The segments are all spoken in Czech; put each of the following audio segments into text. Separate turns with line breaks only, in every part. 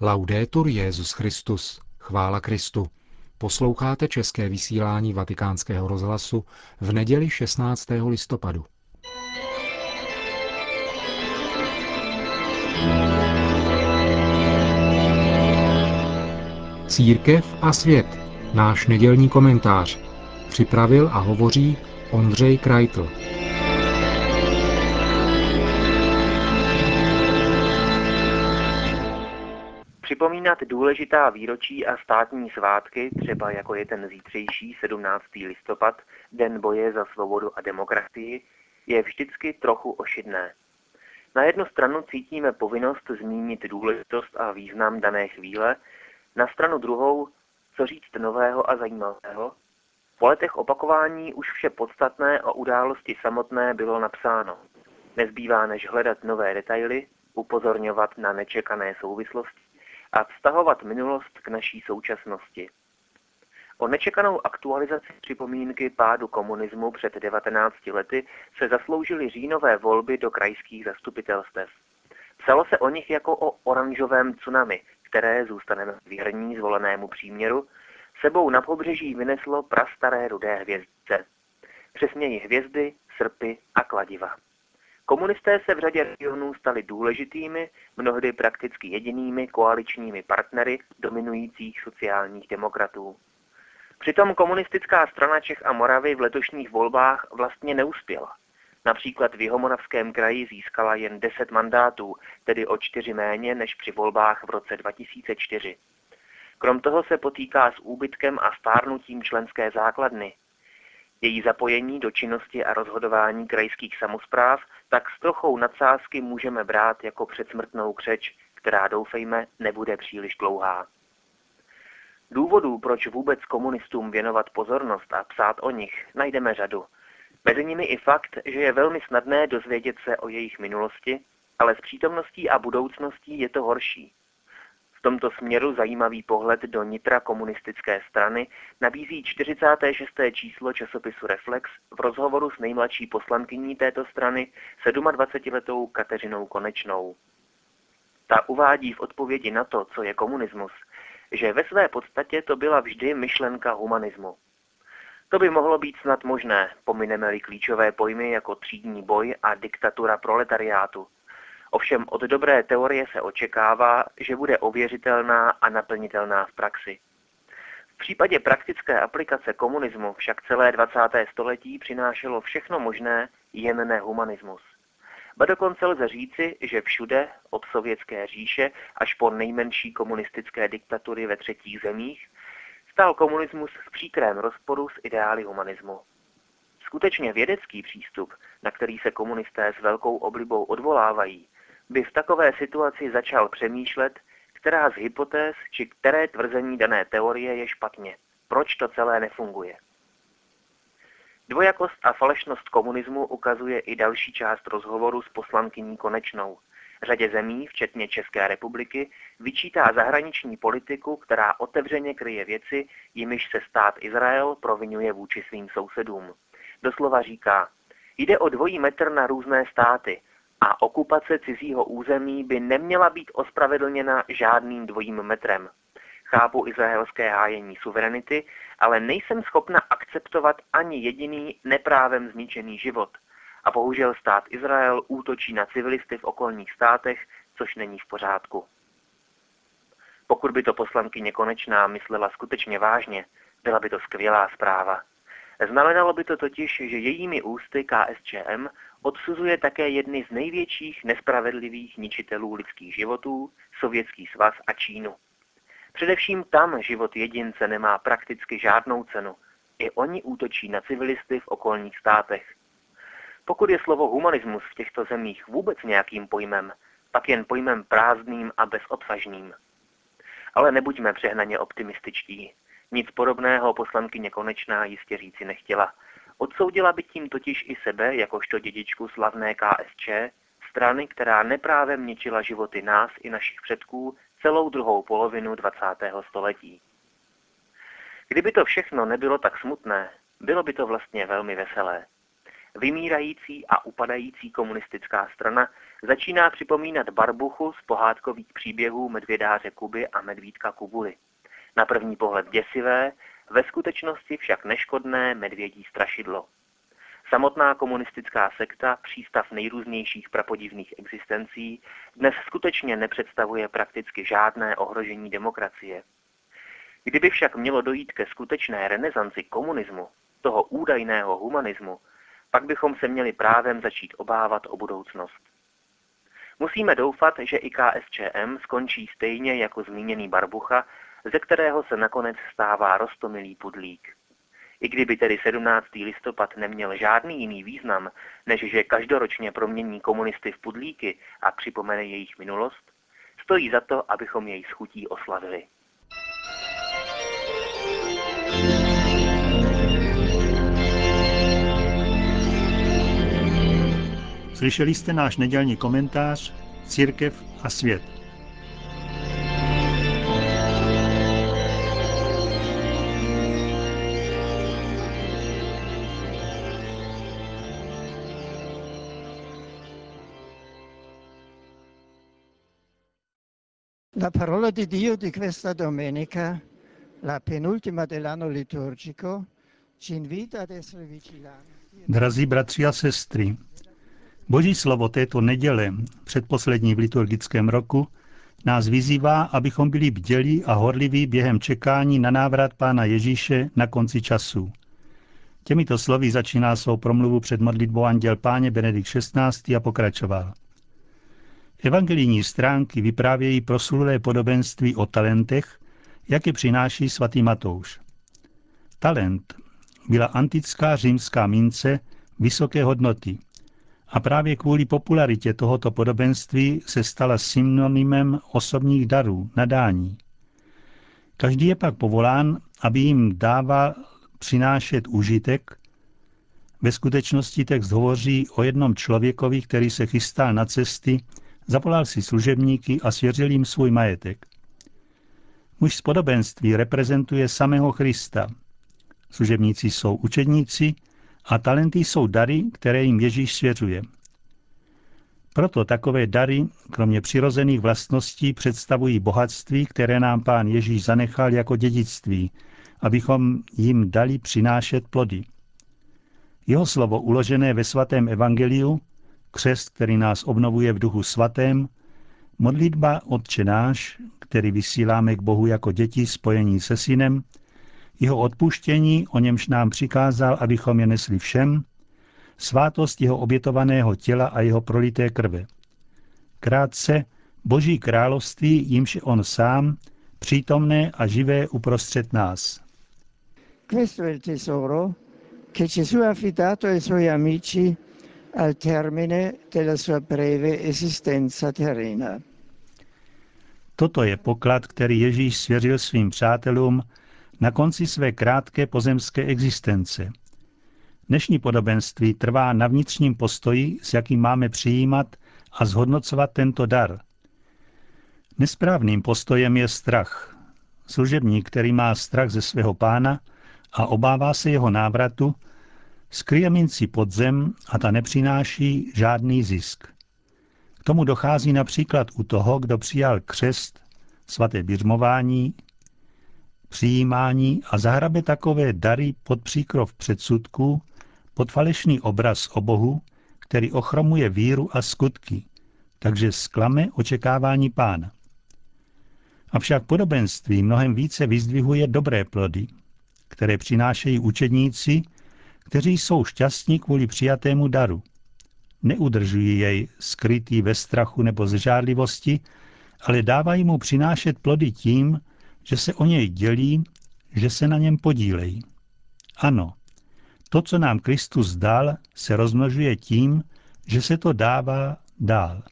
Laudetur Jezus Christus. Chvála Kristu. Posloucháte české vysílání Vatikánského rozhlasu v neděli 16. listopadu. Církev a svět. Náš nedělní komentář. Připravil a hovoří Ondřej Krajtl.
Připomínat důležitá výročí a státní svátky, třeba jako je ten zítřejší 17. listopad, Den boje za svobodu a demokracii, je vždycky trochu ošidné. Na jednu stranu cítíme povinnost zmínit důležitost a význam dané chvíle, na stranu druhou, co říct nového a zajímavého. Po letech opakování už vše podstatné o události samotné bylo napsáno. Nezbývá než hledat nové detaily, upozorňovat na nečekané souvislosti a vztahovat minulost k naší současnosti. O nečekanou aktualizaci připomínky pádu komunismu před 19 lety se zasloužily říjnové volby do krajských zastupitelstev. Psalo se o nich jako o oranžovém tsunami, které, zůstaneme věrní zvolenému příměru, sebou na pobřeží vyneslo prastaré rudé hvězdice. Přesněji hvězdy, srpy a kladiva. Komunisté se v řadě regionů stali důležitými, mnohdy prakticky jedinými koaličními partnery dominujících sociálních demokratů. Přitom komunistická strana Čech a Moravy v letošních volbách vlastně neuspěla. Například v Jihomoravském kraji získala jen 10 mandátů, tedy o čtyři méně než při volbách v roce 2004. Krom toho se potýká s úbytkem a stárnutím členské základny. Její zapojení do činnosti a rozhodování krajských samozpráv tak s trochou nadsázky můžeme brát jako předsmrtnou křeč, která doufejme nebude příliš dlouhá. Důvodů, proč vůbec komunistům věnovat pozornost a psát o nich, najdeme řadu. Mezi nimi i fakt, že je velmi snadné dozvědět se o jejich minulosti, ale s přítomností a budoucností je to horší. V tomto směru zajímavý pohled do nitra komunistické strany nabízí 46. číslo časopisu Reflex v rozhovoru s nejmladší poslankyní této strany, 27-letou Kateřinou Konečnou. Ta uvádí v odpovědi na to, co je komunismus, že ve své podstatě to byla vždy myšlenka humanismu. To by mohlo být snad možné, pomineme-li klíčové pojmy jako třídní boj a diktatura proletariátu, Ovšem od dobré teorie se očekává, že bude ověřitelná a naplnitelná v praxi. V případě praktické aplikace komunismu však celé 20. století přinášelo všechno možné, jen ne humanismus. Ba dokonce lze říci, že všude, od sovětské říše až po nejmenší komunistické diktatury ve třetích zemích, stál komunismus v příkrém rozporu s ideály humanismu. Skutečně vědecký přístup, na který se komunisté s velkou oblibou odvolávají, by v takové situaci začal přemýšlet, která z hypotéz či které tvrzení dané teorie je špatně. Proč to celé nefunguje? Dvojakost a falešnost komunismu ukazuje i další část rozhovoru s poslankyní Konečnou. Řadě zemí, včetně České republiky, vyčítá zahraniční politiku, která otevřeně kryje věci, jimiž se stát Izrael provinuje vůči svým sousedům. Doslova říká, jde o dvojí metr na různé státy, a okupace cizího území by neměla být ospravedlněna žádným dvojím metrem. Chápu izraelské hájení suverenity, ale nejsem schopna akceptovat ani jediný neprávem zničený život. A bohužel stát Izrael útočí na civilisty v okolních státech, což není v pořádku. Pokud by to poslankyně Konečná myslela skutečně vážně, byla by to skvělá zpráva. Znamenalo by to totiž, že jejími ústy KSČM odsuzuje také jedny z největších nespravedlivých ničitelů lidských životů, Sovětský svaz a Čínu. Především tam život jedince nemá prakticky žádnou cenu. I oni útočí na civilisty v okolních státech. Pokud je slovo humanismus v těchto zemích vůbec nějakým pojmem, pak jen pojmem prázdným a bezobsažným. Ale nebuďme přehnaně optimističtí. Nic podobného poslankyně Konečná jistě říci nechtěla. Odsoudila by tím totiž i sebe, jakožto dědičku slavné KSČ, strany, která neprávem ničila životy nás i našich předků celou druhou polovinu 20. století. Kdyby to všechno nebylo tak smutné, bylo by to vlastně velmi veselé. vymírající a upadající komunistická strana začíná připomínat barbuchu z pohádkových příběhů medvědáře Kuby a medvídka Kubuly. Na první pohled děsivé, ve skutečnosti však neškodné medvědí strašidlo. Samotná komunistická sekta, přístav nejrůznějších prapodivných existencí, dnes skutečně nepředstavuje prakticky žádné ohrožení demokracie. Kdyby však mělo dojít ke skutečné renesanci komunismu, toho údajného humanismu, pak bychom se měli právem začít obávat o budoucnost. Musíme doufat, že i KSČM skončí stejně jako zmíněný Barbucha, ze kterého se nakonec stává rostomilý pudlík. I kdyby tedy 17. listopad neměl žádný jiný význam, než že každoročně promění komunisty v pudlíky a připomene jejich minulost, stojí za to, abychom jej schutí oslavili.
Slyšeli jste náš nedělní komentář Církev a svět.
La parola di Dio di questa domenica, la penultima dell'anno liturgico, ci invita ad essere vigilanti.
Drazí bratři a sestry, Boží slovo této neděle, předposlední v liturgickém roku, nás vyzývá, abychom byli bdělí a horliví během čekání na návrat Pána Ježíše na konci času. Těmito slovy začíná svou promluvu před modlitbou Anděl Páně Benedikt XVI. a pokračoval. Evangelijní stránky vyprávějí proslulé podobenství o talentech, jaké přináší svatý Matouš. Talent byla antická římská mince vysoké hodnoty, a právě kvůli popularitě tohoto podobenství se stala synonymem osobních darů, nadání. Každý je pak povolán, aby jim dával přinášet užitek. Ve skutečnosti text hovoří o jednom člověkovi, který se chystal na cesty, zavolal si služebníky a svěřil jim svůj majetek. Muž z podobenství reprezentuje samého Krista. Služebníci jsou učedníci, a talenty jsou dary, které jim Ježíš svěřuje. Proto takové dary, kromě přirozených vlastností, představují bohatství, které nám pán Ježíš zanechal jako dědictví, abychom jim dali přinášet plody. Jeho slovo uložené ve svatém evangeliu, křest, který nás obnovuje v duchu svatém, modlitba Otče náš, který vysíláme k Bohu jako děti spojení se synem, jeho odpuštění, o němž nám přikázal, abychom je nesli všem, svátost jeho obětovaného těla a jeho prolité krve. Krátce, Boží království, jimž je on sám, přítomné a živé uprostřed nás.
Questo è il tesoro che Gesù ha affidato ai suoi amici al termine della sua breve esistenza terrena.
Toto je poklad, který Ježíš svěřil svým přátelům na konci své krátké pozemské existence. Dnešní podobenství trvá na vnitřním postoji, s jakým máme přijímat a zhodnocovat tento dar. Nesprávným postojem je strach. Služebník, který má strach ze svého pána a obává se jeho návratu, skryje minci pod zem a ta nepřináší žádný zisk. K tomu dochází například u toho, kdo přijal křest, svaté běžmování přijímání a zahrabe takové dary pod příkrov předsudků, pod falešný obraz o Bohu, který ochromuje víru a skutky, takže sklame očekávání pána. Avšak podobenství mnohem více vyzdvihuje dobré plody, které přinášejí učedníci, kteří jsou šťastní kvůli přijatému daru. Neudržují jej skrytý ve strachu nebo zžádlivosti, ale dávají mu přinášet plody tím, že se o něj dělí, že se na něm podílejí. Ano, to, co nám Kristus dal, se rozmnožuje tím, že se to dává dál.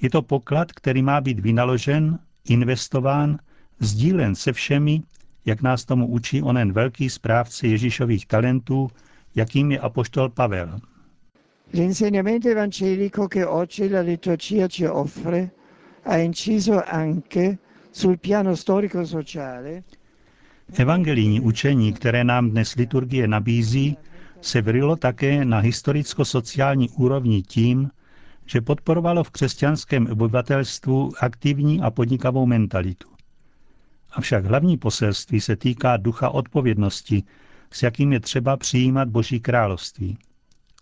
Je to poklad, který má být vynaložen, investován, sdílen se všemi, jak nás tomu učí onen velký správce Ježíšových talentů, jakým je apoštol Pavel.
L'insegnamento evangelico che oggi la liturgia ci offre ha inciso anche storico-sociale
Evangelijní učení, které nám dnes liturgie nabízí, se vrilo také na historicko-sociální úrovni tím, že podporovalo v křesťanském obyvatelstvu aktivní a podnikavou mentalitu. Avšak hlavní poselství se týká ducha odpovědnosti, s jakým je třeba přijímat Boží království.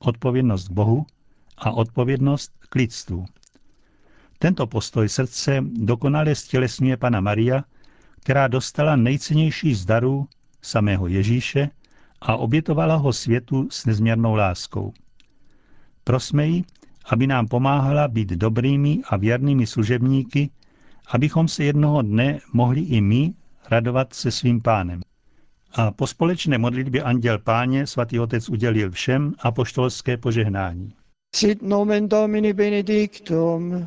Odpovědnost k Bohu a odpovědnost k lidstvu. Tento postoj srdce dokonale stělesňuje Pana Maria, která dostala nejcennější z darů samého Ježíše a obětovala ho světu s nezměrnou láskou. Prosme ji, aby nám pomáhala být dobrými a věrnými služebníky, abychom se jednoho dne mohli i my radovat se svým pánem. A po společné modlitbě Anděl Páně svatý otec udělil všem apoštolské požehnání.
Sit nomen Domini benedictum,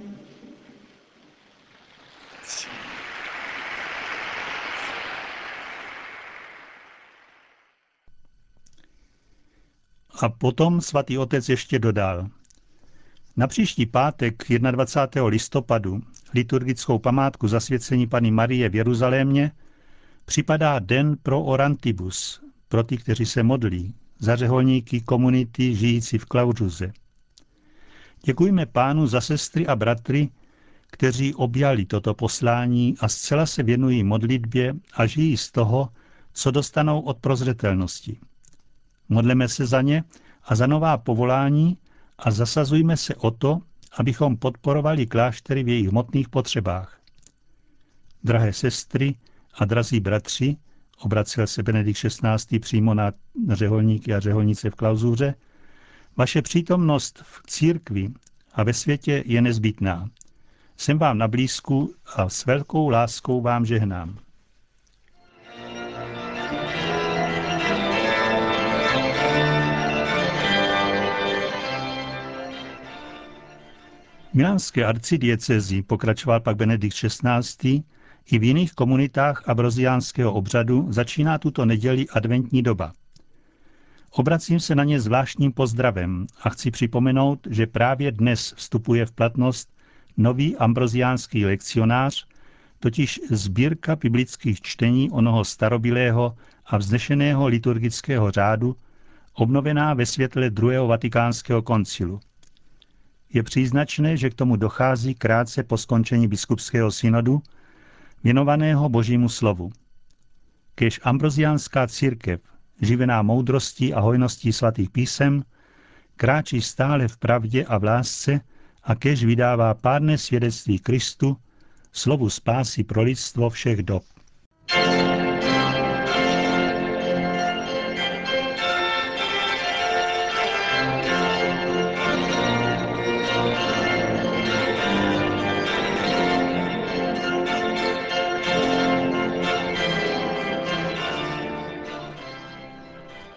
A potom svatý otec ještě dodal. Na příští pátek 21. listopadu liturgickou památku zasvěcení Pany Marie v Jeruzalémě připadá Den pro Orantibus, pro ty, kteří se modlí, za řeholníky komunity žijící v Klaužuze. Děkujeme pánu za sestry a bratry, kteří objali toto poslání a zcela se věnují modlitbě a žijí z toho, co dostanou od prozřetelnosti. Modleme se za ně a za nová povolání a zasazujme se o to, abychom podporovali kláštery v jejich hmotných potřebách. Drahé sestry a drazí bratři, obracel se Benedikt XVI. přímo na řeholníky a řeholnice v klauzuře, vaše přítomnost v církvi a ve světě je nezbytná. Jsem vám na blízku a s velkou láskou vám žehnám. Milánské arcidiecezi, pokračoval pak Benedikt XVI., i v jiných komunitách abroziánského obřadu začíná tuto neděli adventní doba. Obracím se na ně zvláštním pozdravem a chci připomenout, že právě dnes vstupuje v platnost nový ambroziánský lekcionář, totiž sbírka biblických čtení onoho starobilého a vznešeného liturgického řádu, obnovená ve světle druhého vatikánského koncilu. Je příznačné, že k tomu dochází krátce po skončení biskupského synodu, věnovaného božímu slovu. Kež ambroziánská církev, živená moudrostí a hojností svatých písem, kráčí stále v pravdě a v lásce a kež vydává pádné svědectví Kristu, slovu spásy pro lidstvo všech dob.